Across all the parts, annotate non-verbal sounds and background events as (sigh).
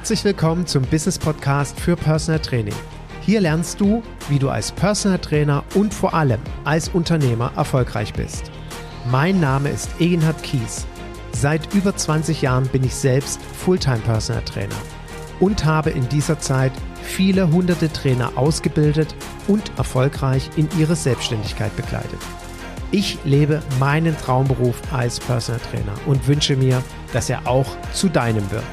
Herzlich willkommen zum Business Podcast für Personal Training. Hier lernst du, wie du als Personal Trainer und vor allem als Unternehmer erfolgreich bist. Mein Name ist Egenhard Kies. Seit über 20 Jahren bin ich selbst Fulltime Personal Trainer und habe in dieser Zeit viele hunderte Trainer ausgebildet und erfolgreich in ihre Selbstständigkeit begleitet. Ich lebe meinen Traumberuf als Personal Trainer und wünsche mir, dass er auch zu deinem wird.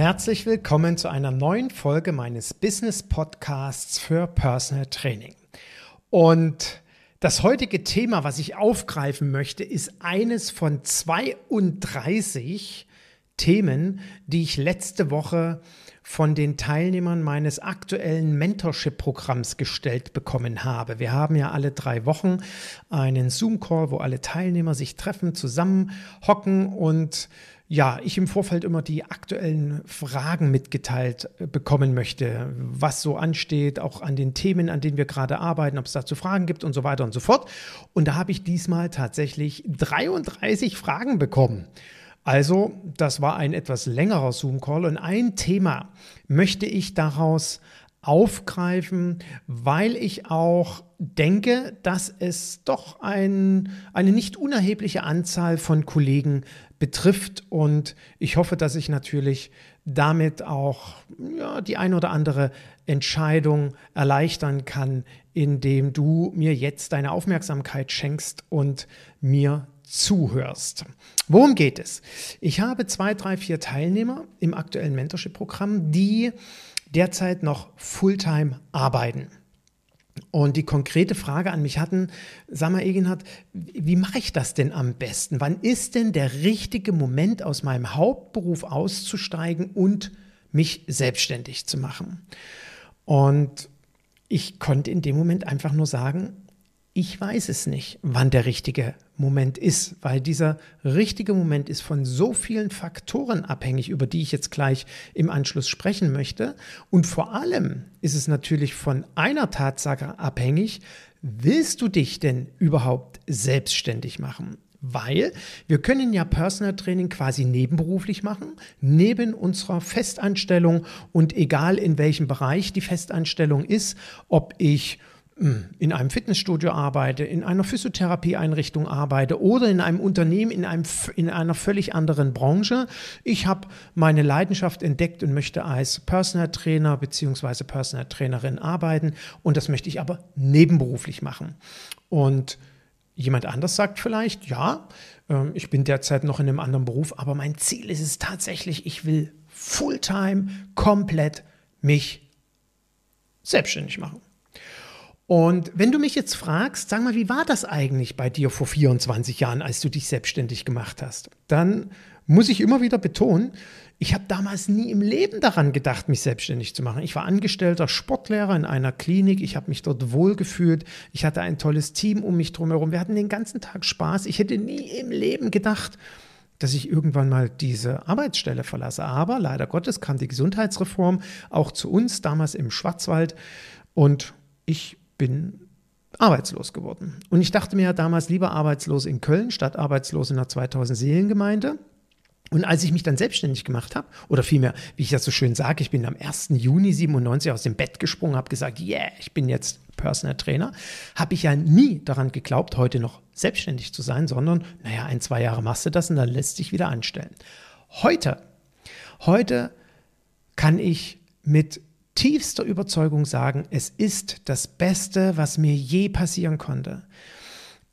Herzlich willkommen zu einer neuen Folge meines Business Podcasts für Personal Training. Und das heutige Thema, was ich aufgreifen möchte, ist eines von 32 Themen, die ich letzte Woche von den Teilnehmern meines aktuellen Mentorship-Programms gestellt bekommen habe. Wir haben ja alle drei Wochen einen Zoom-Call, wo alle Teilnehmer sich treffen, zusammen hocken und ja, ich im Vorfeld immer die aktuellen Fragen mitgeteilt äh, bekommen möchte, was so ansteht, auch an den Themen, an denen wir gerade arbeiten, ob es dazu Fragen gibt und so weiter und so fort. Und da habe ich diesmal tatsächlich 33 Fragen bekommen. Also, das war ein etwas längerer Zoom-Call und ein Thema möchte ich daraus aufgreifen, weil ich auch denke, dass es doch ein, eine nicht unerhebliche Anzahl von Kollegen betrifft. Und ich hoffe, dass ich natürlich damit auch ja, die ein oder andere Entscheidung erleichtern kann, indem du mir jetzt deine Aufmerksamkeit schenkst und mir zuhörst. Worum geht es? Ich habe zwei, drei, vier Teilnehmer im aktuellen Mentorship-Programm, die derzeit noch Fulltime arbeiten. Und die konkrete Frage an mich hatten, sag mal, Egenhard, wie mache ich das denn am besten? Wann ist denn der richtige Moment, aus meinem Hauptberuf auszusteigen und mich selbstständig zu machen? Und ich konnte in dem Moment einfach nur sagen, ich weiß es nicht, wann der richtige Moment ist, weil dieser richtige Moment ist von so vielen Faktoren abhängig, über die ich jetzt gleich im Anschluss sprechen möchte. Und vor allem ist es natürlich von einer Tatsache abhängig, willst du dich denn überhaupt selbstständig machen? Weil wir können ja Personal Training quasi nebenberuflich machen, neben unserer Festanstellung und egal in welchem Bereich die Festanstellung ist, ob ich in einem Fitnessstudio arbeite, in einer Physiotherapieeinrichtung arbeite oder in einem Unternehmen in, einem, in einer völlig anderen Branche. Ich habe meine Leidenschaft entdeckt und möchte als Personal Trainer bzw. Personal Trainerin arbeiten und das möchte ich aber nebenberuflich machen. Und jemand anders sagt vielleicht, ja, ähm, ich bin derzeit noch in einem anderen Beruf, aber mein Ziel ist es tatsächlich, ich will Fulltime komplett mich selbstständig machen. Und wenn du mich jetzt fragst, sag mal, wie war das eigentlich bei dir vor 24 Jahren, als du dich selbstständig gemacht hast? Dann muss ich immer wieder betonen, ich habe damals nie im Leben daran gedacht, mich selbstständig zu machen. Ich war angestellter Sportlehrer in einer Klinik. Ich habe mich dort wohlgefühlt. Ich hatte ein tolles Team um mich drumherum. Wir hatten den ganzen Tag Spaß. Ich hätte nie im Leben gedacht, dass ich irgendwann mal diese Arbeitsstelle verlasse. Aber leider Gottes kam die Gesundheitsreform auch zu uns damals im Schwarzwald und ich bin arbeitslos geworden. Und ich dachte mir ja damals lieber arbeitslos in Köln statt arbeitslos in einer 2000 Seelengemeinde. Und als ich mich dann selbstständig gemacht habe, oder vielmehr, wie ich das so schön sage, ich bin am 1. Juni 97 aus dem Bett gesprungen, habe gesagt, yeah, ich bin jetzt Personal Trainer, habe ich ja nie daran geglaubt, heute noch selbstständig zu sein, sondern, naja, ein, zwei Jahre machst du das und dann lässt sich wieder anstellen. Heute, heute kann ich mit tiefster Überzeugung sagen, es ist das Beste, was mir je passieren konnte.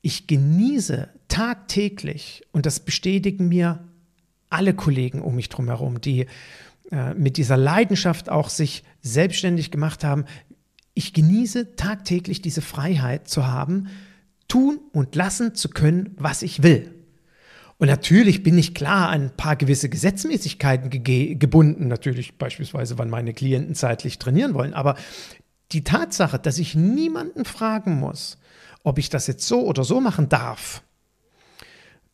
Ich genieße tagtäglich, und das bestätigen mir alle Kollegen um mich herum, die äh, mit dieser Leidenschaft auch sich selbstständig gemacht haben, ich genieße tagtäglich diese Freiheit zu haben, tun und lassen zu können, was ich will. Und natürlich bin ich klar an ein paar gewisse Gesetzmäßigkeiten ge gebunden, natürlich beispielsweise, wann meine Klienten zeitlich trainieren wollen. Aber die Tatsache, dass ich niemanden fragen muss, ob ich das jetzt so oder so machen darf,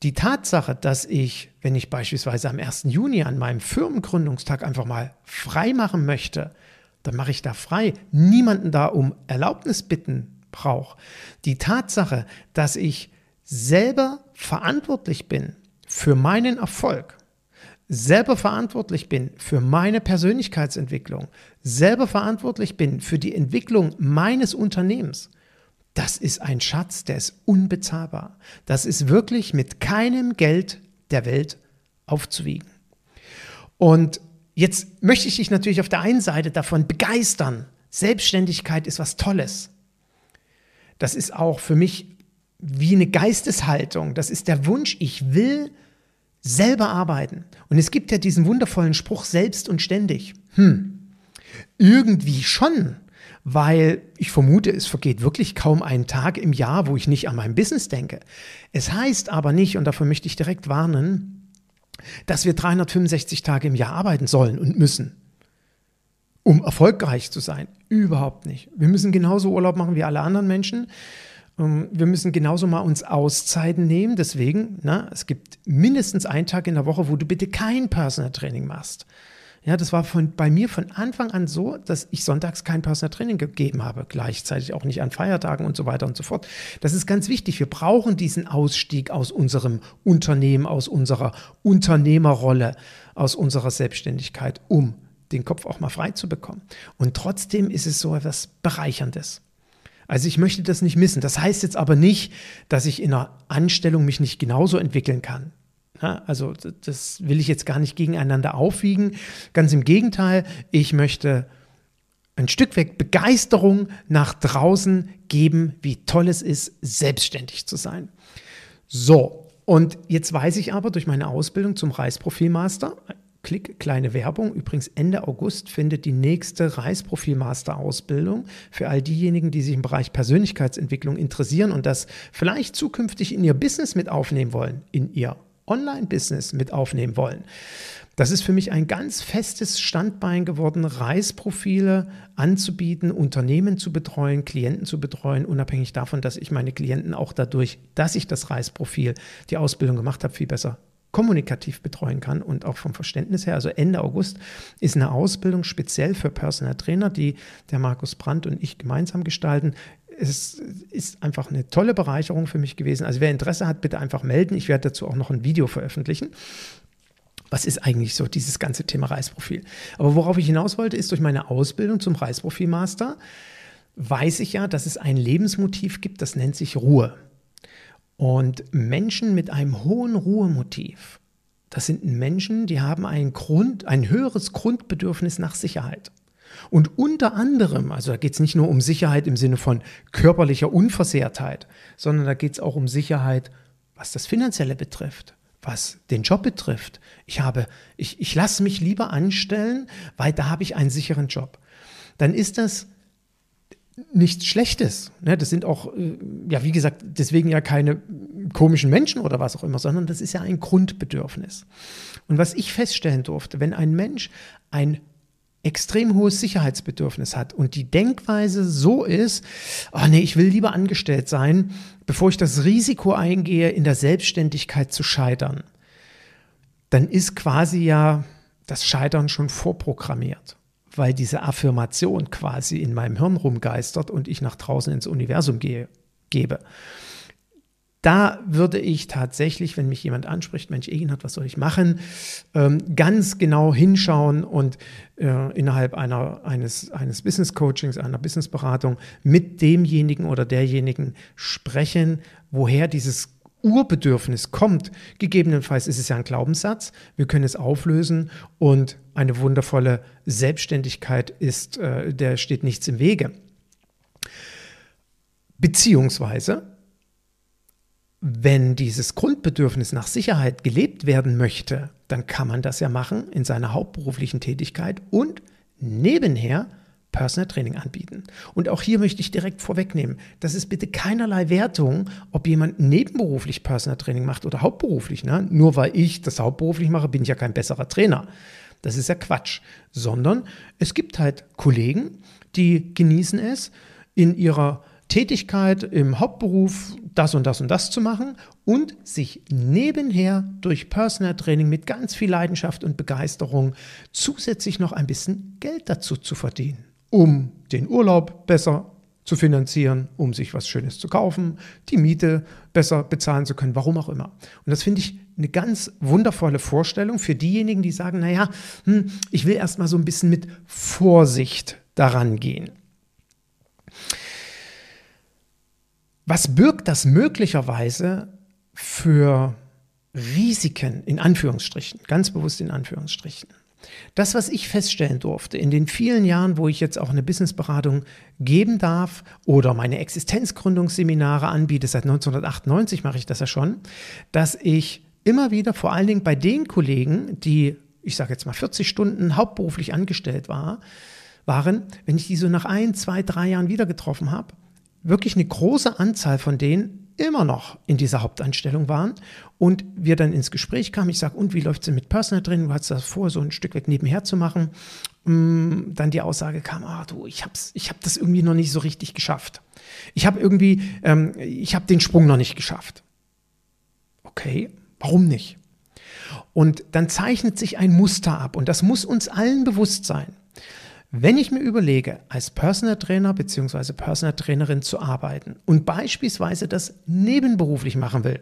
die Tatsache, dass ich, wenn ich beispielsweise am 1. Juni an meinem Firmengründungstag einfach mal frei machen möchte, dann mache ich da frei. Niemanden da um Erlaubnis bitten brauche. Die Tatsache, dass ich selber verantwortlich bin für meinen Erfolg, selber verantwortlich bin für meine Persönlichkeitsentwicklung, selber verantwortlich bin für die Entwicklung meines Unternehmens, das ist ein Schatz, der ist unbezahlbar. Das ist wirklich mit keinem Geld der Welt aufzuwiegen. Und jetzt möchte ich dich natürlich auf der einen Seite davon begeistern. Selbstständigkeit ist was Tolles. Das ist auch für mich wie eine Geisteshaltung. Das ist der Wunsch, ich will selber arbeiten. Und es gibt ja diesen wundervollen Spruch, selbst und ständig. Hm, irgendwie schon, weil ich vermute, es vergeht wirklich kaum ein Tag im Jahr, wo ich nicht an mein Business denke. Es heißt aber nicht, und dafür möchte ich direkt warnen, dass wir 365 Tage im Jahr arbeiten sollen und müssen, um erfolgreich zu sein. Überhaupt nicht. Wir müssen genauso Urlaub machen wie alle anderen Menschen. Ähm, wir müssen genauso mal uns Auszeiten nehmen. Deswegen, na, es gibt mindestens einen Tag in der Woche, wo du bitte kein Personal Training machst. Ja, das war von, bei mir von Anfang an so, dass ich sonntags kein Personal Training gegeben habe, gleichzeitig auch nicht an Feiertagen und so weiter und so fort. Das ist ganz wichtig. Wir brauchen diesen Ausstieg aus unserem Unternehmen, aus unserer Unternehmerrolle, aus unserer Selbstständigkeit, um den Kopf auch mal frei zu bekommen. Und trotzdem ist es so etwas Bereicherndes. Also ich möchte das nicht missen. Das heißt jetzt aber nicht, dass ich in einer Anstellung mich nicht genauso entwickeln kann. Also das will ich jetzt gar nicht gegeneinander aufwiegen. Ganz im Gegenteil, ich möchte ein Stück weg Begeisterung nach draußen geben, wie toll es ist, selbstständig zu sein. So, und jetzt weiß ich aber durch meine Ausbildung zum Reisprofilmaster, Klick, kleine Werbung. Übrigens, Ende August findet die nächste Reisprofilmaster-Ausbildung für all diejenigen, die sich im Bereich Persönlichkeitsentwicklung interessieren und das vielleicht zukünftig in ihr Business mit aufnehmen wollen, in ihr Online-Business mit aufnehmen wollen. Das ist für mich ein ganz festes Standbein geworden, Reisprofile anzubieten, Unternehmen zu betreuen, Klienten zu betreuen, unabhängig davon, dass ich meine Klienten auch dadurch, dass ich das Reisprofil, die Ausbildung gemacht habe, viel besser kommunikativ betreuen kann und auch vom Verständnis her. Also Ende August ist eine Ausbildung speziell für Personal Trainer, die der Markus Brandt und ich gemeinsam gestalten. Es ist einfach eine tolle Bereicherung für mich gewesen. Also wer Interesse hat, bitte einfach melden. Ich werde dazu auch noch ein Video veröffentlichen. Was ist eigentlich so dieses ganze Thema Reisprofil? Aber worauf ich hinaus wollte, ist durch meine Ausbildung zum Reisprofilmaster weiß ich ja, dass es ein Lebensmotiv gibt, das nennt sich Ruhe. Und Menschen mit einem hohen Ruhemotiv, das sind Menschen, die haben ein, Grund, ein höheres Grundbedürfnis nach Sicherheit. Und unter anderem, also da geht es nicht nur um Sicherheit im Sinne von körperlicher Unversehrtheit, sondern da geht es auch um Sicherheit, was das Finanzielle betrifft, was den Job betrifft. Ich habe, ich, ich lasse mich lieber anstellen, weil da habe ich einen sicheren Job. Dann ist das nichts Schlechtes. Ne? Das sind auch, äh, ja, wie gesagt, deswegen ja keine komischen Menschen oder was auch immer, sondern das ist ja ein Grundbedürfnis. Und was ich feststellen durfte, wenn ein Mensch ein extrem hohes Sicherheitsbedürfnis hat und die Denkweise so ist, oh nee, ich will lieber angestellt sein, bevor ich das Risiko eingehe, in der Selbstständigkeit zu scheitern, dann ist quasi ja das Scheitern schon vorprogrammiert weil diese Affirmation quasi in meinem Hirn rumgeistert und ich nach draußen ins Universum gehe, gebe. Da würde ich tatsächlich, wenn mich jemand anspricht, Mensch, Eginhard, was soll ich machen, ähm, ganz genau hinschauen und äh, innerhalb einer, eines, eines Business Coachings, einer Business Beratung mit demjenigen oder derjenigen sprechen, woher dieses Urbedürfnis kommt. Gegebenenfalls ist es ja ein Glaubenssatz. Wir können es auflösen und eine wundervolle Selbstständigkeit ist, äh, der steht nichts im Wege. Beziehungsweise, wenn dieses Grundbedürfnis nach Sicherheit gelebt werden möchte, dann kann man das ja machen in seiner hauptberuflichen Tätigkeit und nebenher Personal Training anbieten. Und auch hier möchte ich direkt vorwegnehmen, das ist bitte keinerlei Wertung, ob jemand nebenberuflich Personal Training macht oder hauptberuflich. Ne? Nur weil ich das hauptberuflich mache, bin ich ja kein besserer Trainer. Das ist ja Quatsch. Sondern es gibt halt Kollegen, die genießen es, in ihrer Tätigkeit im Hauptberuf das und das und das zu machen und sich nebenher durch Personal Training mit ganz viel Leidenschaft und Begeisterung zusätzlich noch ein bisschen Geld dazu zu verdienen um den Urlaub besser zu finanzieren, um sich was Schönes zu kaufen, die Miete besser bezahlen zu können, warum auch immer. Und das finde ich eine ganz wundervolle Vorstellung für diejenigen, die sagen, naja, hm, ich will erstmal so ein bisschen mit Vorsicht daran gehen. Was birgt das möglicherweise für Risiken in Anführungsstrichen, ganz bewusst in Anführungsstrichen? Das, was ich feststellen durfte in den vielen Jahren, wo ich jetzt auch eine Businessberatung geben darf oder meine Existenzgründungsseminare anbiete, seit 1998 mache ich das ja schon, dass ich immer wieder, vor allen Dingen bei den Kollegen, die, ich sage jetzt mal 40 Stunden hauptberuflich angestellt war, waren, wenn ich die so nach ein, zwei, drei Jahren wieder getroffen habe, wirklich eine große Anzahl von denen immer noch in dieser Hauptanstellung waren und wir dann ins Gespräch kamen. Ich sage, und wie läuft es mit Personal Training? Du hast das vor, so ein Stück weg nebenher zu machen. Mm, dann die Aussage kam, ah du, ich habe ich hab das irgendwie noch nicht so richtig geschafft. Ich habe irgendwie, ähm, ich habe den Sprung noch nicht geschafft. Okay, warum nicht? Und dann zeichnet sich ein Muster ab und das muss uns allen bewusst sein. Wenn ich mir überlege, als Personal Trainer bzw. Personal Trainerin zu arbeiten und beispielsweise das nebenberuflich machen will,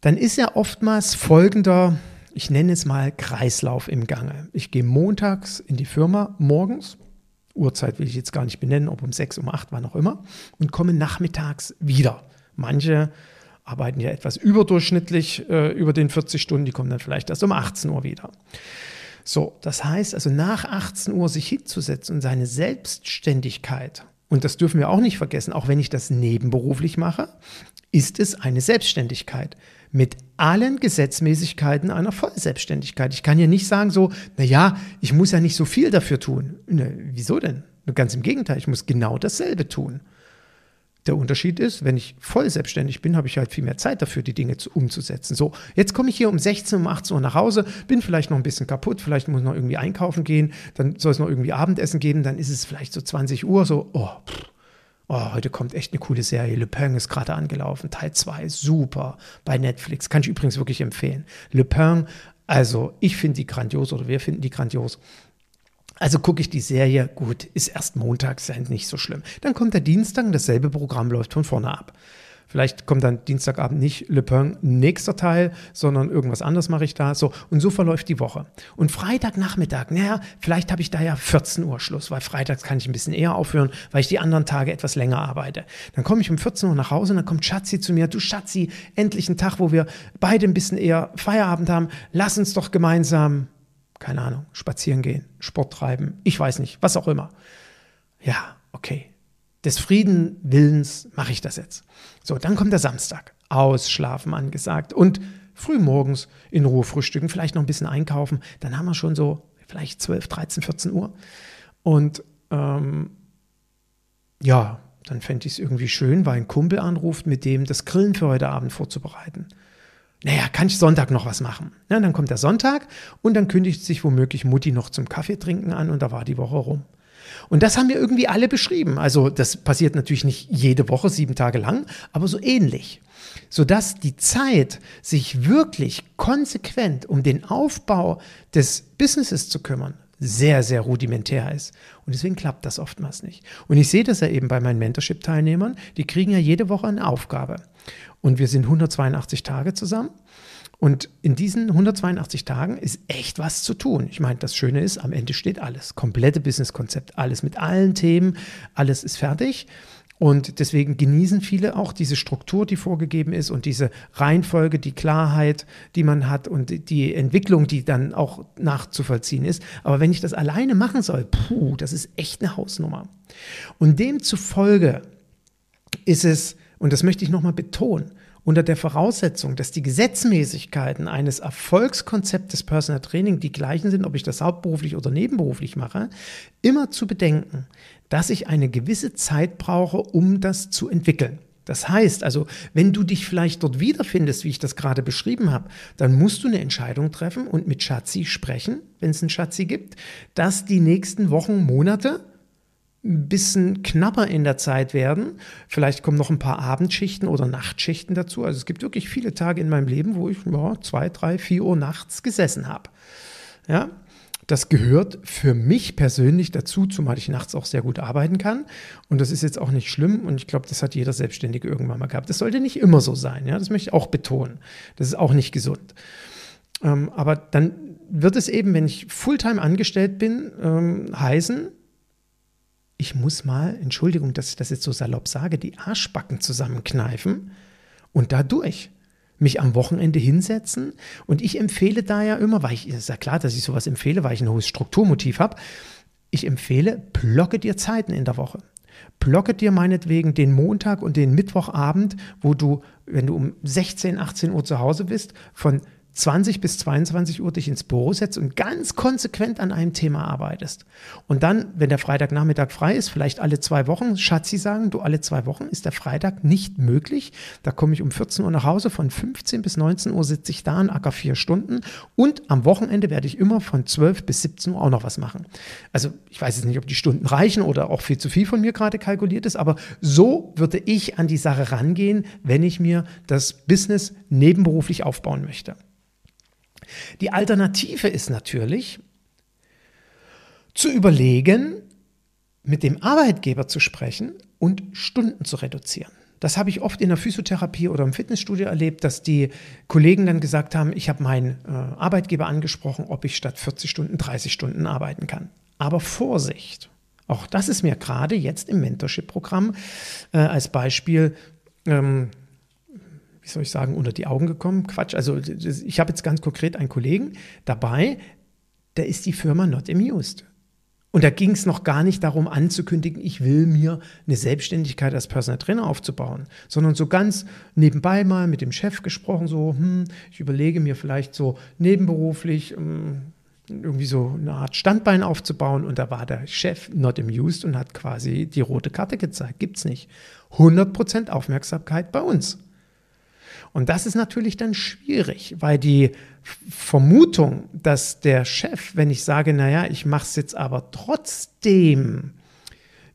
dann ist ja oftmals folgender, ich nenne es mal Kreislauf im Gange. Ich gehe montags in die Firma morgens, Uhrzeit will ich jetzt gar nicht benennen, ob um sechs, um acht, wann auch immer, und komme nachmittags wieder. Manche arbeiten ja etwas überdurchschnittlich äh, über den 40 Stunden, die kommen dann vielleicht erst um 18 Uhr wieder. So, das heißt also nach 18 Uhr sich hinzusetzen und seine Selbstständigkeit, und das dürfen wir auch nicht vergessen, auch wenn ich das nebenberuflich mache, ist es eine Selbstständigkeit mit allen Gesetzmäßigkeiten einer Vollselbstständigkeit. Ich kann ja nicht sagen so, naja, ich muss ja nicht so viel dafür tun. Ne, wieso denn? Ganz im Gegenteil, ich muss genau dasselbe tun. Der Unterschied ist, wenn ich voll selbstständig bin, habe ich halt viel mehr Zeit dafür, die Dinge zu, umzusetzen. So, jetzt komme ich hier um 16, um 18 Uhr nach Hause, bin vielleicht noch ein bisschen kaputt, vielleicht muss ich noch irgendwie einkaufen gehen, dann soll es noch irgendwie Abendessen geben, dann ist es vielleicht so 20 Uhr, so, oh, pff, oh heute kommt echt eine coole Serie. Le Pen ist gerade angelaufen, Teil 2, super, bei Netflix, kann ich übrigens wirklich empfehlen. Le Pen, also ich finde die grandios oder wir finden die grandios. Also gucke ich die Serie, gut, ist erst Montag, ist nicht so schlimm. Dann kommt der Dienstag und dasselbe Programm läuft von vorne ab. Vielleicht kommt dann Dienstagabend nicht Le Pen, nächster Teil, sondern irgendwas anderes mache ich da. So, und so verläuft die Woche. Und Freitagnachmittag, naja, vielleicht habe ich da ja 14 Uhr Schluss, weil freitags kann ich ein bisschen eher aufhören, weil ich die anderen Tage etwas länger arbeite. Dann komme ich um 14 Uhr nach Hause und dann kommt Schatzi zu mir. Du Schatzi, endlich ein Tag, wo wir beide ein bisschen eher Feierabend haben. Lass uns doch gemeinsam keine Ahnung, spazieren gehen, Sport treiben, ich weiß nicht, was auch immer. Ja, okay. Des Frieden Willens mache ich das jetzt. So, dann kommt der Samstag. Ausschlafen angesagt und früh morgens in Ruhe frühstücken, vielleicht noch ein bisschen einkaufen. Dann haben wir schon so vielleicht 12, 13, 14 Uhr. Und ähm, ja, dann fände ich es irgendwie schön, weil ein Kumpel anruft, mit dem das Grillen für heute Abend vorzubereiten naja, kann ich Sonntag noch was machen? Ja, dann kommt der Sonntag und dann kündigt sich womöglich Mutti noch zum Kaffee trinken an und da war die Woche rum. Und das haben wir irgendwie alle beschrieben. Also das passiert natürlich nicht jede Woche, sieben Tage lang, aber so ähnlich. Sodass die Zeit, sich wirklich konsequent um den Aufbau des Businesses zu kümmern, sehr, sehr rudimentär ist. Und deswegen klappt das oftmals nicht. Und ich sehe das ja eben bei meinen Mentorship-Teilnehmern, die kriegen ja jede Woche eine Aufgabe. Und wir sind 182 Tage zusammen. Und in diesen 182 Tagen ist echt was zu tun. Ich meine, das Schöne ist, am Ende steht alles. Komplette Businesskonzept, alles mit allen Themen, alles ist fertig. Und deswegen genießen viele auch diese Struktur, die vorgegeben ist und diese Reihenfolge, die Klarheit, die man hat und die Entwicklung, die dann auch nachzuvollziehen ist. Aber wenn ich das alleine machen soll, puh, das ist echt eine Hausnummer. Und demzufolge ist es und das möchte ich nochmal betonen, unter der Voraussetzung, dass die Gesetzmäßigkeiten eines Erfolgskonzeptes Personal Training die gleichen sind, ob ich das hauptberuflich oder nebenberuflich mache, immer zu bedenken, dass ich eine gewisse Zeit brauche, um das zu entwickeln. Das heißt also, wenn du dich vielleicht dort wiederfindest, wie ich das gerade beschrieben habe, dann musst du eine Entscheidung treffen und mit Schatzi sprechen, wenn es einen Schatzi gibt, dass die nächsten Wochen, Monate ein bisschen knapper in der Zeit werden. Vielleicht kommen noch ein paar Abendschichten oder Nachtschichten dazu. Also es gibt wirklich viele Tage in meinem Leben, wo ich ja, zwei, drei, vier Uhr nachts gesessen habe. Ja, Das gehört für mich persönlich dazu, zumal ich nachts auch sehr gut arbeiten kann. Und das ist jetzt auch nicht schlimm. Und ich glaube, das hat jeder Selbstständige irgendwann mal gehabt. Das sollte nicht immer so sein. Ja? Das möchte ich auch betonen. Das ist auch nicht gesund. Ähm, aber dann wird es eben, wenn ich Fulltime angestellt bin, ähm, heißen, ich muss mal, Entschuldigung, dass ich das jetzt so salopp sage, die Arschbacken zusammenkneifen und dadurch mich am Wochenende hinsetzen. Und ich empfehle da ja immer, weil ich, ist ja klar, dass ich sowas empfehle, weil ich ein hohes Strukturmotiv habe. Ich empfehle, blocke dir Zeiten in der Woche. Blocke dir meinetwegen den Montag und den Mittwochabend, wo du, wenn du um 16, 18 Uhr zu Hause bist, von 20 bis 22 Uhr dich ins Büro setzt und ganz konsequent an einem Thema arbeitest. Und dann, wenn der Freitagnachmittag frei ist, vielleicht alle zwei Wochen, Schatzi sagen, du alle zwei Wochen ist der Freitag nicht möglich. Da komme ich um 14 Uhr nach Hause, von 15 bis 19 Uhr sitze ich da und acker vier Stunden und am Wochenende werde ich immer von 12 bis 17 Uhr auch noch was machen. Also ich weiß jetzt nicht, ob die Stunden reichen oder auch viel zu viel von mir gerade kalkuliert ist, aber so würde ich an die Sache rangehen, wenn ich mir das Business nebenberuflich aufbauen möchte. Die Alternative ist natürlich, zu überlegen, mit dem Arbeitgeber zu sprechen und Stunden zu reduzieren. Das habe ich oft in der Physiotherapie oder im Fitnessstudio erlebt, dass die Kollegen dann gesagt haben, ich habe meinen äh, Arbeitgeber angesprochen, ob ich statt 40 Stunden 30 Stunden arbeiten kann. Aber Vorsicht, auch das ist mir gerade jetzt im Mentorship-Programm äh, als Beispiel ähm, wie soll ich sagen, unter die Augen gekommen. Quatsch. Also ich habe jetzt ganz konkret einen Kollegen dabei, da ist die Firma not amused. Und da ging es noch gar nicht darum anzukündigen, ich will mir eine Selbstständigkeit als Personal Trainer aufzubauen, sondern so ganz nebenbei mal mit dem Chef gesprochen, so, hm, ich überlege mir vielleicht so nebenberuflich hm, irgendwie so eine Art Standbein aufzubauen. Und da war der Chef not amused und hat quasi die rote Karte gezeigt. Gibt's nicht. 100% Aufmerksamkeit bei uns. Und das ist natürlich dann schwierig, weil die Vermutung, dass der Chef, wenn ich sage, naja, ich mache es jetzt aber trotzdem,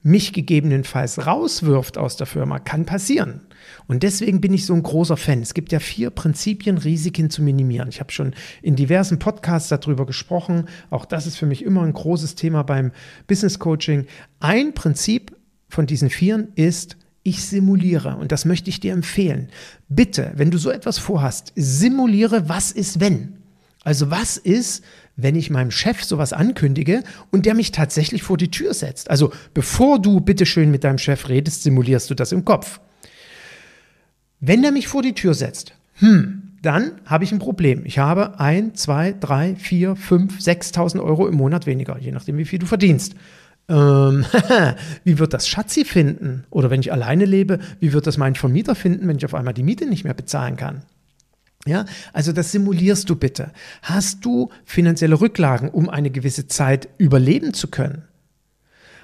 mich gegebenenfalls rauswirft aus der Firma, kann passieren. Und deswegen bin ich so ein großer Fan. Es gibt ja vier Prinzipien, Risiken zu minimieren. Ich habe schon in diversen Podcasts darüber gesprochen. Auch das ist für mich immer ein großes Thema beim Business Coaching. Ein Prinzip von diesen vieren ist, ich simuliere und das möchte ich dir empfehlen. Bitte, wenn du so etwas vorhast, simuliere, was ist wenn. Also was ist, wenn ich meinem Chef sowas ankündige und der mich tatsächlich vor die Tür setzt? Also bevor du bitteschön mit deinem Chef redest, simulierst du das im Kopf. Wenn der mich vor die Tür setzt, hm, dann habe ich ein Problem. Ich habe ein, zwei, drei, vier, fünf, 6.000 Euro im Monat weniger, je nachdem, wie viel du verdienst ähm, (laughs) wie wird das Schatzi finden? Oder wenn ich alleine lebe, wie wird das mein Vermieter finden, wenn ich auf einmal die Miete nicht mehr bezahlen kann? Ja, also das simulierst du bitte. Hast du finanzielle Rücklagen, um eine gewisse Zeit überleben zu können?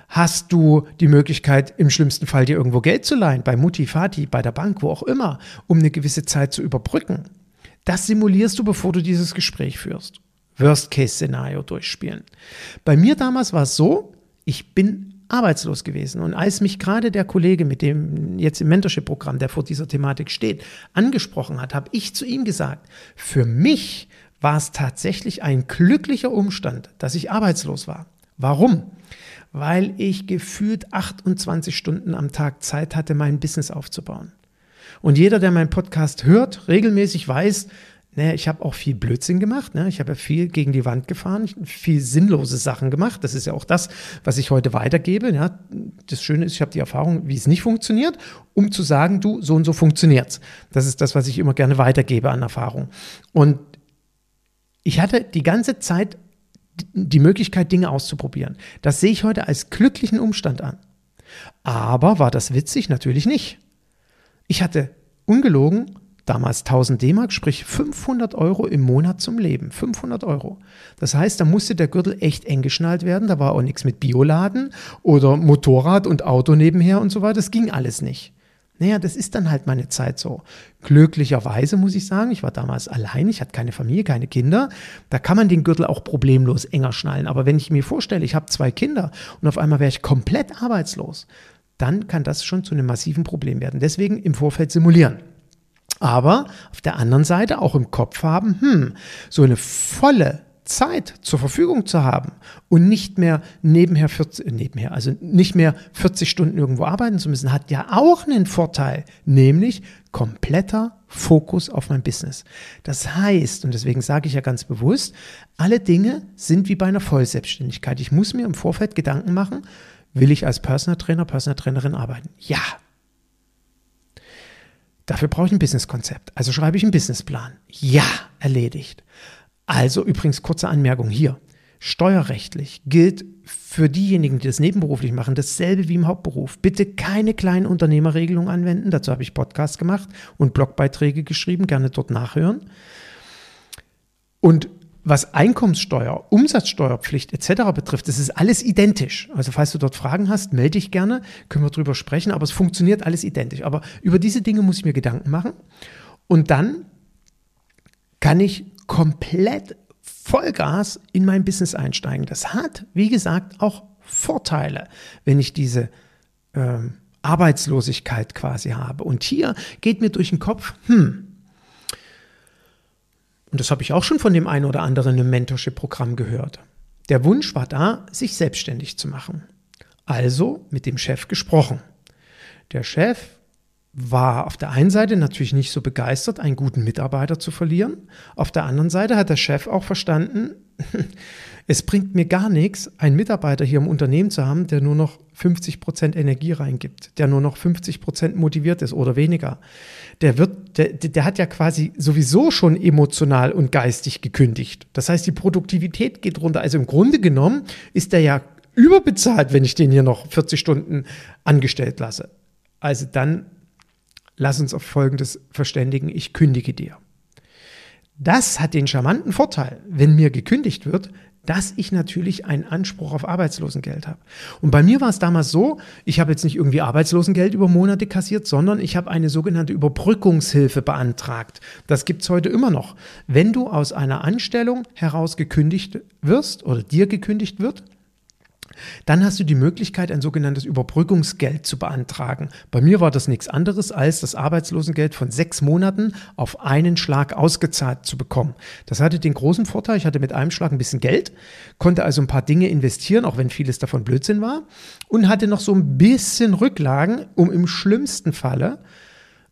Hast du die Möglichkeit, im schlimmsten Fall dir irgendwo Geld zu leihen, bei Mutti, Vati, bei der Bank, wo auch immer, um eine gewisse Zeit zu überbrücken? Das simulierst du, bevor du dieses Gespräch führst. Worst-Case-Szenario durchspielen. Bei mir damals war es so, ich bin arbeitslos gewesen. Und als mich gerade der Kollege, mit dem jetzt im Mentorship-Programm, der vor dieser Thematik steht, angesprochen hat, habe ich zu ihm gesagt, für mich war es tatsächlich ein glücklicher Umstand, dass ich arbeitslos war. Warum? Weil ich gefühlt 28 Stunden am Tag Zeit hatte, mein Business aufzubauen. Und jeder, der meinen Podcast hört, regelmäßig weiß, naja, ich habe auch viel Blödsinn gemacht. Ne? Ich habe ja viel gegen die Wand gefahren, viel sinnlose Sachen gemacht. Das ist ja auch das, was ich heute weitergebe. Ja? Das Schöne ist, ich habe die Erfahrung, wie es nicht funktioniert, um zu sagen, du, so und so funktioniert's. Das ist das, was ich immer gerne weitergebe an Erfahrung. Und ich hatte die ganze Zeit die Möglichkeit, Dinge auszuprobieren. Das sehe ich heute als glücklichen Umstand an. Aber war das witzig? Natürlich nicht. Ich hatte ungelogen damals 1000 D-Mark, sprich 500 Euro im Monat zum Leben. 500 Euro. Das heißt, da musste der Gürtel echt eng geschnallt werden. Da war auch nichts mit Bioladen oder Motorrad und Auto nebenher und so weiter. Das ging alles nicht. Naja, das ist dann halt meine Zeit so. Glücklicherweise muss ich sagen, ich war damals allein, ich hatte keine Familie, keine Kinder. Da kann man den Gürtel auch problemlos enger schnallen. Aber wenn ich mir vorstelle, ich habe zwei Kinder und auf einmal wäre ich komplett arbeitslos, dann kann das schon zu einem massiven Problem werden. Deswegen im Vorfeld simulieren aber auf der anderen Seite auch im Kopf haben, hm, so eine volle Zeit zur Verfügung zu haben und nicht mehr nebenher 40, äh, nebenher, also nicht mehr 40 Stunden irgendwo arbeiten zu müssen, hat ja auch einen Vorteil, nämlich kompletter Fokus auf mein Business. Das heißt, und deswegen sage ich ja ganz bewusst, alle Dinge sind wie bei einer Vollselbstständigkeit. Ich muss mir im Vorfeld Gedanken machen, will ich als Personal Trainer, Personal Trainerin arbeiten? Ja. Dafür brauche ich ein Businesskonzept. Also schreibe ich einen Businessplan. Ja, erledigt. Also übrigens kurze Anmerkung hier. Steuerrechtlich gilt für diejenigen, die das nebenberuflich machen, dasselbe wie im Hauptberuf. Bitte keine kleinen Unternehmerregelungen anwenden. Dazu habe ich Podcasts gemacht und Blogbeiträge geschrieben. Gerne dort nachhören. Und was Einkommenssteuer, Umsatzsteuerpflicht etc. betrifft, das ist alles identisch. Also falls du dort Fragen hast, melde dich gerne, können wir drüber sprechen, aber es funktioniert alles identisch. Aber über diese Dinge muss ich mir Gedanken machen. Und dann kann ich komplett Vollgas in mein Business einsteigen. Das hat, wie gesagt, auch Vorteile, wenn ich diese ähm, Arbeitslosigkeit quasi habe. Und hier geht mir durch den Kopf, hm, und das habe ich auch schon von dem einen oder anderen im Mentorship-Programm gehört. Der Wunsch war da, sich selbstständig zu machen. Also mit dem Chef gesprochen. Der Chef war auf der einen Seite natürlich nicht so begeistert, einen guten Mitarbeiter zu verlieren. Auf der anderen Seite hat der Chef auch verstanden, (laughs) es bringt mir gar nichts, einen Mitarbeiter hier im Unternehmen zu haben, der nur noch 50 Prozent Energie reingibt, der nur noch 50 Prozent motiviert ist oder weniger. Der wird, der, der hat ja quasi sowieso schon emotional und geistig gekündigt. Das heißt, die Produktivität geht runter. Also im Grunde genommen ist der ja überbezahlt, wenn ich den hier noch 40 Stunden angestellt lasse. Also dann lass uns auf Folgendes verständigen, ich kündige dir. Das hat den charmanten Vorteil, wenn mir gekündigt wird, dass ich natürlich einen Anspruch auf Arbeitslosengeld habe. Und bei mir war es damals so, ich habe jetzt nicht irgendwie Arbeitslosengeld über Monate kassiert, sondern ich habe eine sogenannte Überbrückungshilfe beantragt. Das gibt es heute immer noch. Wenn du aus einer Anstellung heraus gekündigt wirst oder dir gekündigt wird, dann hast du die Möglichkeit, ein sogenanntes Überbrückungsgeld zu beantragen. Bei mir war das nichts anderes, als das Arbeitslosengeld von sechs Monaten auf einen Schlag ausgezahlt zu bekommen. Das hatte den großen Vorteil, ich hatte mit einem Schlag ein bisschen Geld, konnte also ein paar Dinge investieren, auch wenn vieles davon Blödsinn war, und hatte noch so ein bisschen Rücklagen, um im schlimmsten Falle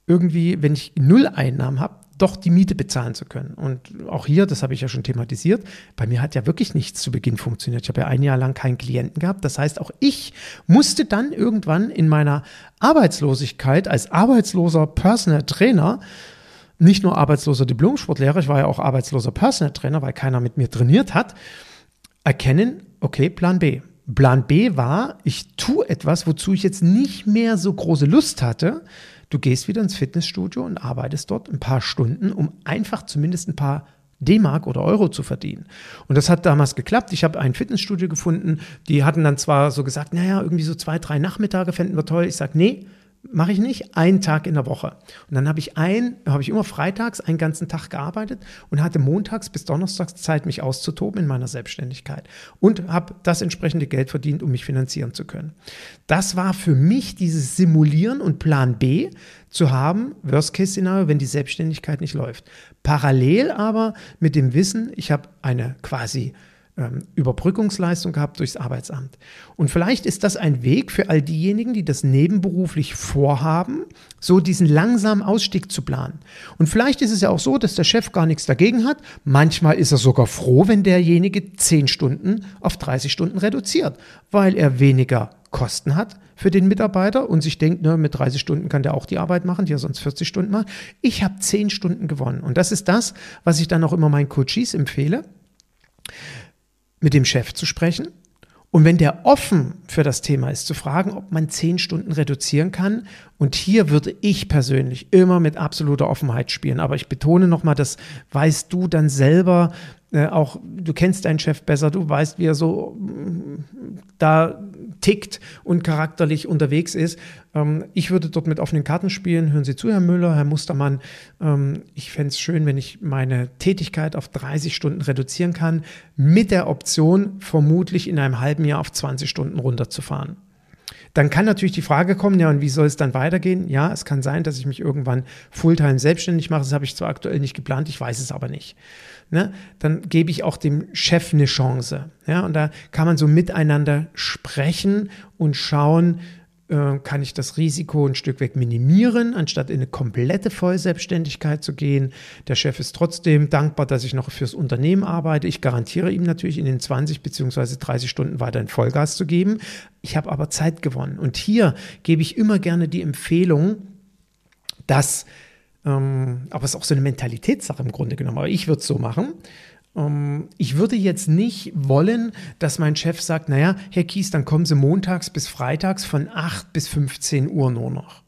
irgendwie, wenn ich null Einnahmen habe, doch die Miete bezahlen zu können. Und auch hier, das habe ich ja schon thematisiert, bei mir hat ja wirklich nichts zu Beginn funktioniert. Ich habe ja ein Jahr lang keinen Klienten gehabt. Das heißt, auch ich musste dann irgendwann in meiner Arbeitslosigkeit als arbeitsloser Personal Trainer nicht nur arbeitsloser Diplomsportlehrer, ich war ja auch arbeitsloser Personal Trainer, weil keiner mit mir trainiert hat, erkennen, okay, Plan B. Plan B war, ich tue etwas, wozu ich jetzt nicht mehr so große Lust hatte, Du gehst wieder ins Fitnessstudio und arbeitest dort ein paar Stunden, um einfach zumindest ein paar D-Mark oder Euro zu verdienen. Und das hat damals geklappt. Ich habe ein Fitnessstudio gefunden, die hatten dann zwar so gesagt, naja, irgendwie so zwei, drei Nachmittage fänden wir toll. Ich sage, nee, mache ich nicht, einen Tag in der Woche. Und dann habe ich ein, habe ich immer freitags einen ganzen Tag gearbeitet und hatte montags bis donnerstags Zeit, mich auszutoben in meiner Selbstständigkeit und habe das entsprechende Geld verdient, um mich finanzieren zu können. Das war für mich dieses Simulieren und Plan B zu haben, Worst-Case-Szenario, wenn die Selbstständigkeit nicht läuft. Parallel aber mit dem Wissen, ich habe eine quasi ähm, Überbrückungsleistung gehabt durchs Arbeitsamt. Und vielleicht ist das ein Weg für all diejenigen, die das nebenberuflich vorhaben, so diesen langsamen Ausstieg zu planen. Und vielleicht ist es ja auch so, dass der Chef gar nichts dagegen hat. Manchmal ist er sogar froh, wenn derjenige 10 Stunden auf 30 Stunden reduziert, weil er weniger Kosten hat für den Mitarbeiter und sich denkt, ne, mit 30 Stunden kann der auch die Arbeit machen, die er sonst 40 Stunden macht. Ich habe 10 Stunden gewonnen. Und das ist das, was ich dann auch immer meinen Coaches empfehle mit dem Chef zu sprechen. Und wenn der offen für das Thema ist, zu fragen, ob man zehn Stunden reduzieren kann. Und hier würde ich persönlich immer mit absoluter Offenheit spielen. Aber ich betone nochmal, das weißt du dann selber äh, auch, du kennst deinen Chef besser, du weißt, wie er so mm, da tickt und charakterlich unterwegs ist. Ähm, ich würde dort mit offenen Karten spielen. Hören Sie zu, Herr Müller, Herr Mustermann. Ähm, ich fände es schön, wenn ich meine Tätigkeit auf 30 Stunden reduzieren kann, mit der Option, vermutlich in einem halben Jahr auf 20 Stunden runterzufahren. Dann kann natürlich die Frage kommen, ja, und wie soll es dann weitergehen? Ja, es kann sein, dass ich mich irgendwann Fulltime selbstständig mache. Das habe ich zwar aktuell nicht geplant, ich weiß es aber nicht. Ne? Dann gebe ich auch dem Chef eine Chance. Ja, und da kann man so miteinander sprechen und schauen, äh, kann ich das Risiko ein Stück weg minimieren, anstatt in eine komplette Vollselbstständigkeit zu gehen. Der Chef ist trotzdem dankbar, dass ich noch fürs Unternehmen arbeite. Ich garantiere ihm natürlich in den 20 bzw. 30 Stunden weiterhin Vollgas zu geben. Ich habe aber Zeit gewonnen. Und hier gebe ich immer gerne die Empfehlung, dass, ähm, aber es ist auch so eine Mentalitätssache im Grunde genommen, aber ich würde es so machen, ich würde jetzt nicht wollen, dass mein Chef sagt, naja, Herr Kies, dann kommen Sie montags bis freitags von 8 bis 15 Uhr nur noch.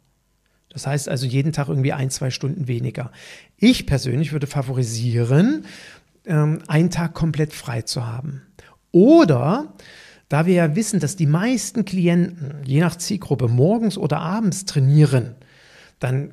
Das heißt also jeden Tag irgendwie ein, zwei Stunden weniger. Ich persönlich würde favorisieren, ähm, einen Tag komplett frei zu haben. Oder, da wir ja wissen, dass die meisten Klienten, je nach Zielgruppe, morgens oder abends trainieren, dann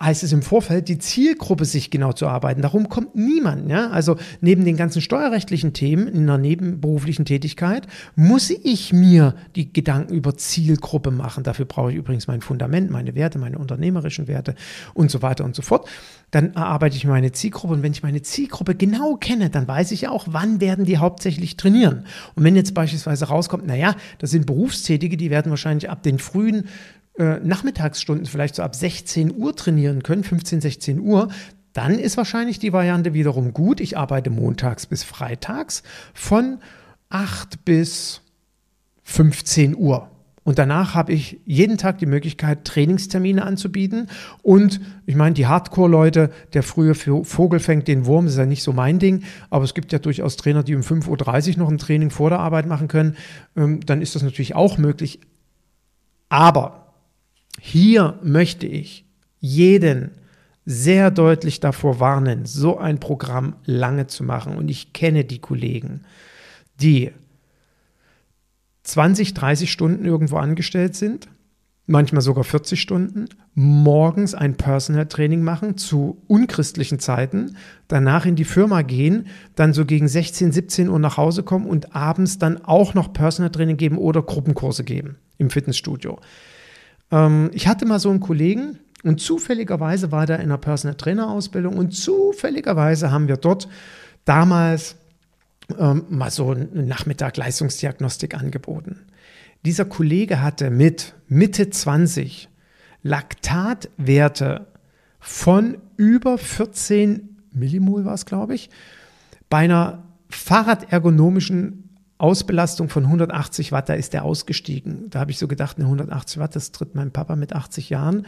heißt es im Vorfeld, die Zielgruppe sich genau zu arbeiten. Darum kommt niemand. Ja? Also neben den ganzen steuerrechtlichen Themen in einer nebenberuflichen Tätigkeit muss ich mir die Gedanken über Zielgruppe machen. Dafür brauche ich übrigens mein Fundament, meine Werte, meine unternehmerischen Werte und so weiter und so fort. Dann erarbeite ich meine Zielgruppe und wenn ich meine Zielgruppe genau kenne, dann weiß ich auch, wann werden die hauptsächlich trainieren. Und wenn jetzt beispielsweise rauskommt, naja, das sind Berufstätige, die werden wahrscheinlich ab den frühen äh, Nachmittagsstunden vielleicht so ab 16 Uhr trainieren können, 15, 16 Uhr, dann ist wahrscheinlich die Variante wiederum gut. Ich arbeite montags bis freitags von 8 bis 15 Uhr. Und danach habe ich jeden Tag die Möglichkeit, Trainingstermine anzubieten. Und ich meine, die Hardcore-Leute, der frühe Vogel fängt den Wurm, ist ja nicht so mein Ding. Aber es gibt ja durchaus Trainer, die um 5.30 Uhr noch ein Training vor der Arbeit machen können. Ähm, dann ist das natürlich auch möglich. Aber hier möchte ich jeden sehr deutlich davor warnen, so ein Programm lange zu machen. Und ich kenne die Kollegen, die 20, 30 Stunden irgendwo angestellt sind, manchmal sogar 40 Stunden, morgens ein Personal Training machen zu unchristlichen Zeiten, danach in die Firma gehen, dann so gegen 16, 17 Uhr nach Hause kommen und abends dann auch noch Personal Training geben oder Gruppenkurse geben im Fitnessstudio. Ähm, ich hatte mal so einen Kollegen und zufälligerweise war der in einer Personal Trainer Ausbildung und zufälligerweise haben wir dort damals ähm, mal so einen Nachmittag Leistungsdiagnostik angeboten. Dieser Kollege hatte mit Mitte 20 Laktatwerte von über 14 Millimol war es, glaube ich, bei einer fahrradergonomischen Ausbelastung von 180 Watt, da ist der ausgestiegen. Da habe ich so gedacht, eine 180 Watt, das tritt mein Papa mit 80 Jahren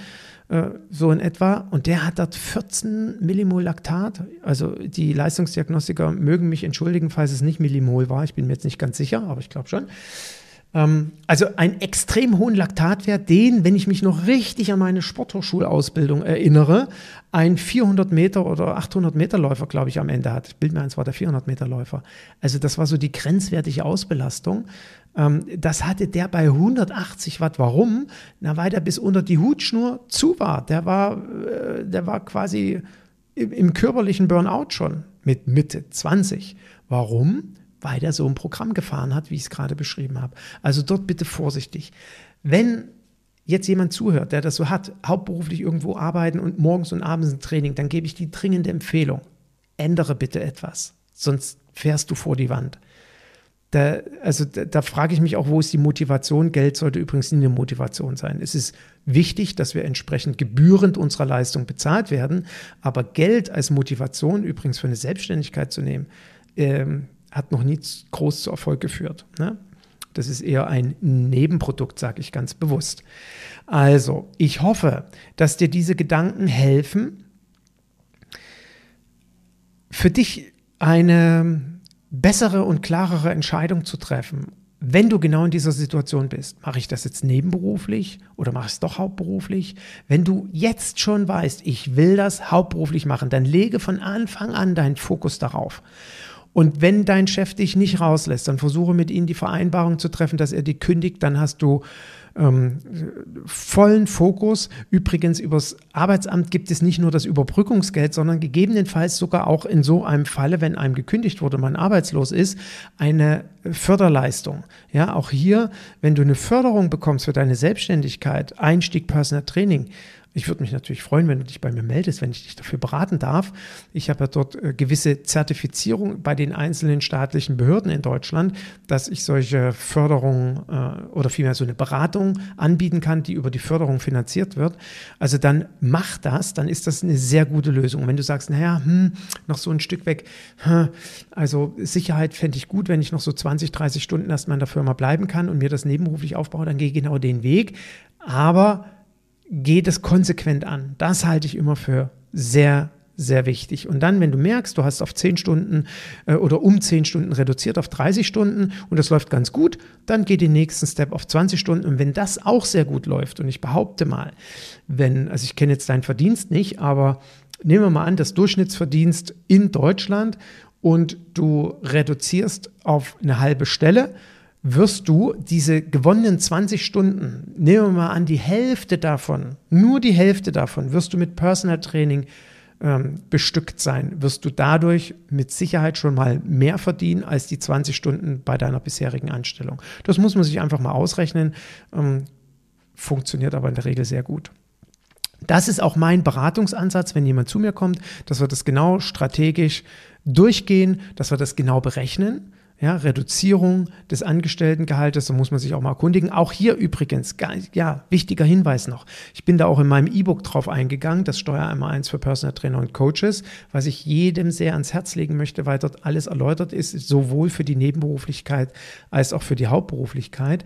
äh, so in etwa. Und der hat dort 14 Millimol Laktat. Also die Leistungsdiagnostiker mögen mich entschuldigen, falls es nicht Millimol war. Ich bin mir jetzt nicht ganz sicher, aber ich glaube schon. Ähm, also einen extrem hohen Laktatwert, den, wenn ich mich noch richtig an meine Sporthochschulausbildung erinnere, ein 400 Meter oder 800 Meter Läufer, glaube ich, am Ende hat. Ich bilde mir eins, war der 400 Meter Läufer. Also das war so die grenzwertige Ausbelastung. Ähm, das hatte der bei 180 Watt. Warum? Na, weil der bis unter die Hutschnur zu war. Der war, äh, der war quasi im körperlichen Burnout schon mit Mitte 20. Warum? Weil er so ein Programm gefahren hat, wie ich es gerade beschrieben habe. Also dort bitte vorsichtig. Wenn jetzt jemand zuhört, der das so hat, hauptberuflich irgendwo arbeiten und morgens und abends ein Training, dann gebe ich die dringende Empfehlung, ändere bitte etwas, sonst fährst du vor die Wand. Da, also da, da frage ich mich auch, wo ist die Motivation? Geld sollte übrigens nie eine Motivation sein. Es ist wichtig, dass wir entsprechend gebührend unserer Leistung bezahlt werden, aber Geld als Motivation übrigens für eine Selbstständigkeit zu nehmen, ähm, hat noch nie groß zu Erfolg geführt. Ne? Das ist eher ein Nebenprodukt, sage ich ganz bewusst. Also, ich hoffe, dass dir diese Gedanken helfen, für dich eine bessere und klarere Entscheidung zu treffen. Wenn du genau in dieser Situation bist, mache ich das jetzt nebenberuflich oder mache ich es doch hauptberuflich? Wenn du jetzt schon weißt, ich will das hauptberuflich machen, dann lege von Anfang an deinen Fokus darauf Und wenn dein Chef dich nicht rauslässt, dann versuche mit ihm die Vereinbarung zu treffen, dass er die kündigt. Dann hast du ähm, vollen Fokus. Übrigens, übers Arbeitsamt gibt es nicht nur das Überbrückungsgeld, sondern gegebenenfalls sogar auch in so einem Falle, wenn einem gekündigt wurde, man arbeitslos ist, eine Förderleistung. Ja, auch hier, wenn du eine Förderung bekommst für deine Selbstständigkeit, Einstieg Personal Training, ich würde mich natürlich freuen, wenn du dich bei mir meldest, wenn ich dich dafür beraten darf. Ich habe ja dort äh, gewisse Zertifizierung bei den einzelnen staatlichen Behörden in Deutschland, dass ich solche Förderungen äh, oder vielmehr so eine Beratung anbieten kann, die über die Förderung finanziert wird. Also dann mach das, dann ist das eine sehr gute Lösung. Wenn du sagst, naja, hm, noch so ein Stück weg, also Sicherheit fände ich gut, wenn ich noch so 20, 30 Stunden erstmal in der Firma bleiben kann und mir das nebenberuflich aufbaue, dann gehe ich genau den Weg. Aber geh das konsequent an. Das halte ich immer für sehr, sehr wichtig. Und dann, wenn du merkst, du hast auf 10 Stunden äh, oder um 10 Stunden reduziert auf 30 Stunden und das läuft ganz gut, dann geh den nächsten Step auf 20 Stunden. Und wenn das auch sehr gut läuft, und ich behaupte mal, wenn, also ich kenne jetzt deinen Verdienst nicht, aber nehmen wir mal an, das Durchschnittsverdienst in Deutschland und du reduzierst auf eine halbe Stelle, wirst du diese gewonnenen 20 Stunden, nehmen wir mal an, die Hälfte davon, nur die Hälfte davon, wirst du mit Personal Training ähm, bestückt sein, wirst du dadurch mit Sicherheit schon mal mehr verdienen als die 20 Stunden bei deiner bisherigen Anstellung. Das muss man sich einfach mal ausrechnen, ähm, funktioniert aber in der Regel sehr gut. Das ist auch mein Beratungsansatz, wenn jemand zu mir kommt, dass wir das genau strategisch durchgehen, dass wir das genau berechnen ja, Reduzierung des Angestelltengehaltes, da muss man sich auch mal erkundigen. Auch hier übrigens, ja, wichtiger Hinweis noch. Ich bin da auch in meinem E-Book drauf eingegangen, das Steuer einmal eins für Personal Trainer und Coaches, was ich jedem sehr ans Herz legen möchte, weil dort alles erläutert ist, sowohl für die Nebenberuflichkeit als auch für die Hauptberuflichkeit.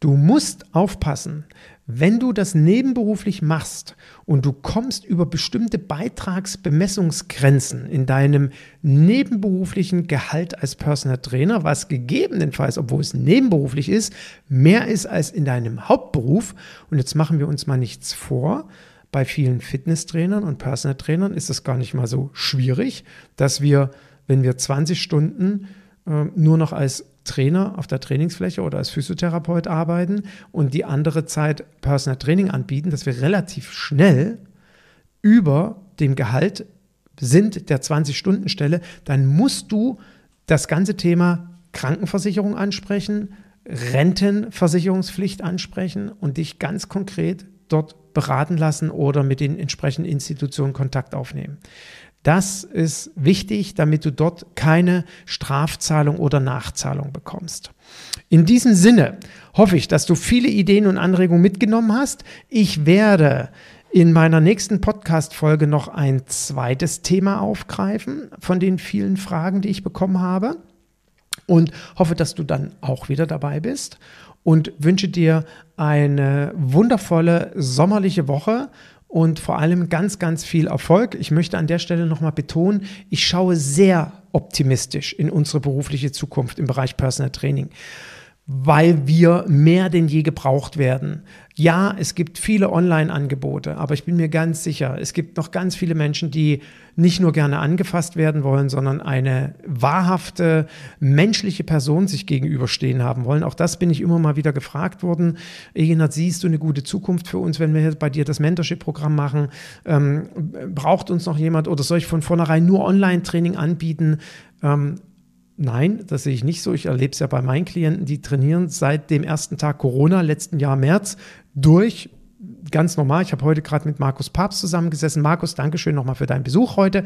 Du musst aufpassen, wenn du das nebenberuflich machst und du kommst über bestimmte Beitragsbemessungsgrenzen in deinem nebenberuflichen Gehalt als Personal Trainer, was gegebenenfalls, obwohl es nebenberuflich ist, mehr ist als in deinem Hauptberuf, und jetzt machen wir uns mal nichts vor, bei vielen Fitnesstrainern und Personal Trainern ist es gar nicht mal so schwierig, dass wir, wenn wir 20 Stunden äh, nur noch als Trainer auf der Trainingsfläche oder als Physiotherapeut arbeiten und die andere Zeit Personal Training anbieten, dass wir relativ schnell über dem Gehalt sind der 20-Stunden-Stelle, dann musst du das ganze Thema Krankenversicherung ansprechen, Rentenversicherungspflicht ansprechen und dich ganz konkret dort beraten lassen oder mit den entsprechenden Institutionen Kontakt aufnehmen. Das ist wichtig, damit du dort keine Strafzahlung oder Nachzahlung bekommst. In diesem Sinne hoffe ich, dass du viele Ideen und Anregungen mitgenommen hast. Ich werde in meiner nächsten Podcast-Folge noch ein zweites Thema aufgreifen von den vielen Fragen, die ich bekommen habe. Und hoffe, dass du dann auch wieder dabei bist und wünsche dir eine wundervolle sommerliche Woche und vor allem ganz, ganz viel Erfolg. Ich möchte an der Stelle nochmal betonen, ich schaue sehr optimistisch in unsere berufliche Zukunft im Bereich Personal Training weil wir mehr denn je gebraucht werden. Ja, es gibt viele Online-Angebote, aber ich bin mir ganz sicher, es gibt noch ganz viele Menschen, die nicht nur gerne angefasst werden wollen, sondern eine wahrhafte menschliche Person sich gegenüberstehen haben wollen. Auch das bin ich immer mal wieder gefragt worden. Egenhard, siehst du eine gute Zukunft für uns, wenn wir bei dir das Mentorship-Programm machen? Ähm, braucht uns noch jemand oder soll ich von vornherein nur Online-Training anbieten? Ähm, Nein, das sehe ich nicht so. Ich erlebe es ja bei meinen Klienten, die trainieren seit dem ersten Tag Corona, letzten Jahr März, durch. Ganz normal. Ich habe heute gerade mit Markus Papst zusammengesessen. Markus, Dankeschön nochmal für deinen Besuch heute.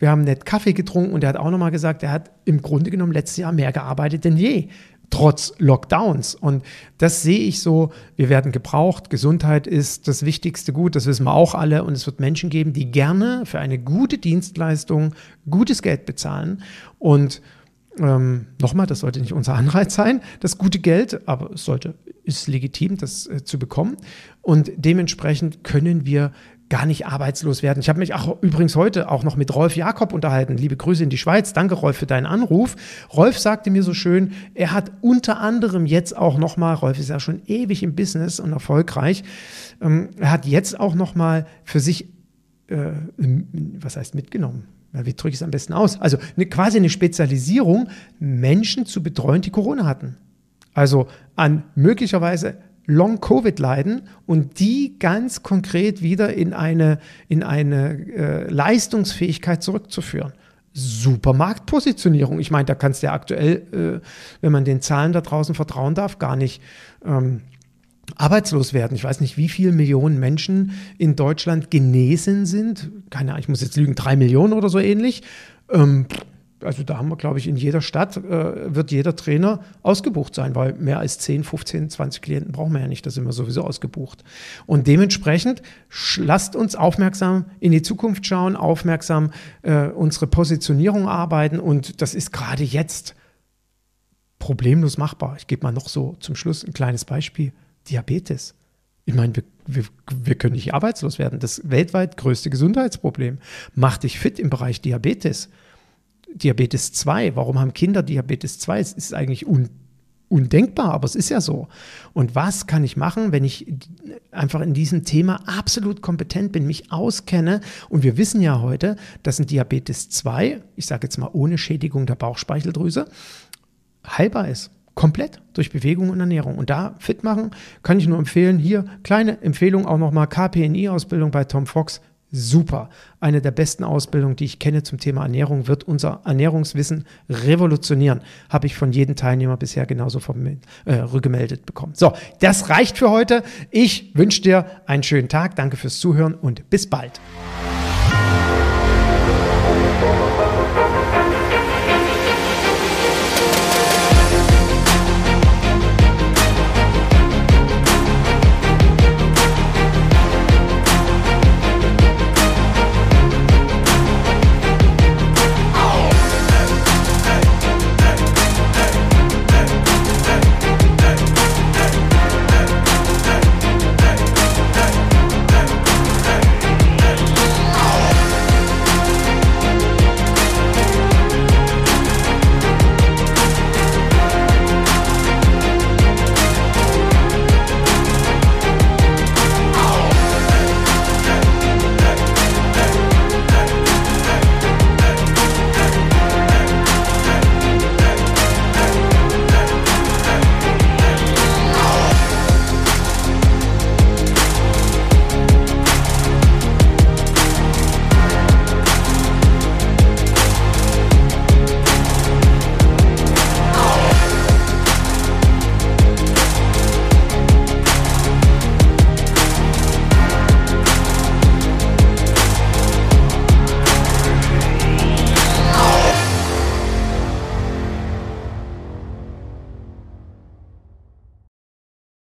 Wir haben nett Kaffee getrunken und er hat auch nochmal gesagt, er hat im Grunde genommen letztes Jahr mehr gearbeitet denn je trotz Lockdowns. Und das sehe ich so, wir werden gebraucht. Gesundheit ist das wichtigste Gut, das wissen wir auch alle. Und es wird Menschen geben, die gerne für eine gute Dienstleistung gutes Geld bezahlen. Und ähm, Nochmal, das sollte nicht unser Anreiz sein, das gute Geld, aber es sollte, ist legitim, das äh, zu bekommen. Und dementsprechend können wir gar nicht arbeitslos werden. Ich habe mich auch übrigens heute auch noch mit Rolf Jakob unterhalten. Liebe Grüße in die Schweiz. Danke, Rolf, für deinen Anruf. Rolf sagte mir so schön, er hat unter anderem jetzt auch nochmal, Rolf ist ja schon ewig im Business und erfolgreich, ähm, er hat jetzt auch nochmal für sich, äh, was heißt mitgenommen? Wie drücke ich es am besten aus? Also eine, quasi eine Spezialisierung, Menschen zu betreuen, die Corona hatten. Also an möglicherweise Long-Covid leiden und die ganz konkret wieder in eine, in eine äh, Leistungsfähigkeit zurückzuführen. Super Marktpositionierung. Ich meine, da kannst du ja aktuell, äh, wenn man den Zahlen da draußen vertrauen darf, gar nicht ähm, arbeitslos werden. Ich weiß nicht, wie viele Millionen Menschen in Deutschland genesen sind. Keine Ahnung, ich muss jetzt lügen, drei Millionen oder so ähnlich. Ähm, also da haben wir, glaube ich, in jeder Stadt äh, wird jeder Trainer ausgebucht sein, weil mehr als 10, 15, 20 Klienten brauchen wir ja nicht, da sind wir sowieso ausgebucht. Und dementsprechend lasst uns aufmerksam in die Zukunft schauen, aufmerksam äh, unsere Positionierung arbeiten und das ist gerade jetzt problemlos machbar. Ich gebe mal noch so zum Schluss ein kleines Beispiel. Diabetes. Ich meine, wir, wir, wir können nicht arbeitslos werden. Das weltweit größte Gesundheitsproblem. Mach dich fit im Bereich Diabetes. Diabetes 2. Warum haben Kinder Diabetes 2? Es ist eigentlich un, undenkbar, aber es ist ja so. Und was kann ich machen, wenn ich einfach in diesem Thema absolut kompetent bin, mich auskenne? Und wir wissen ja heute, dass ein Diabetes 2, ich sage jetzt mal ohne Schädigung der Bauchspeicheldrüse, heilbar ist. Komplett durch Bewegung und Ernährung. Und da fit machen kann ich nur empfehlen. Hier kleine Empfehlung auch nochmal KPNI-Ausbildung bei Tom Fox super. Eine der besten Ausbildungen, die ich kenne zum Thema Ernährung, wird unser Ernährungswissen revolutionieren. Habe ich von jedem Teilnehmer bisher genauso vom, äh, rückgemeldet bekommen. So, das reicht für heute. Ich wünsche dir einen schönen Tag. Danke fürs Zuhören und bis bald.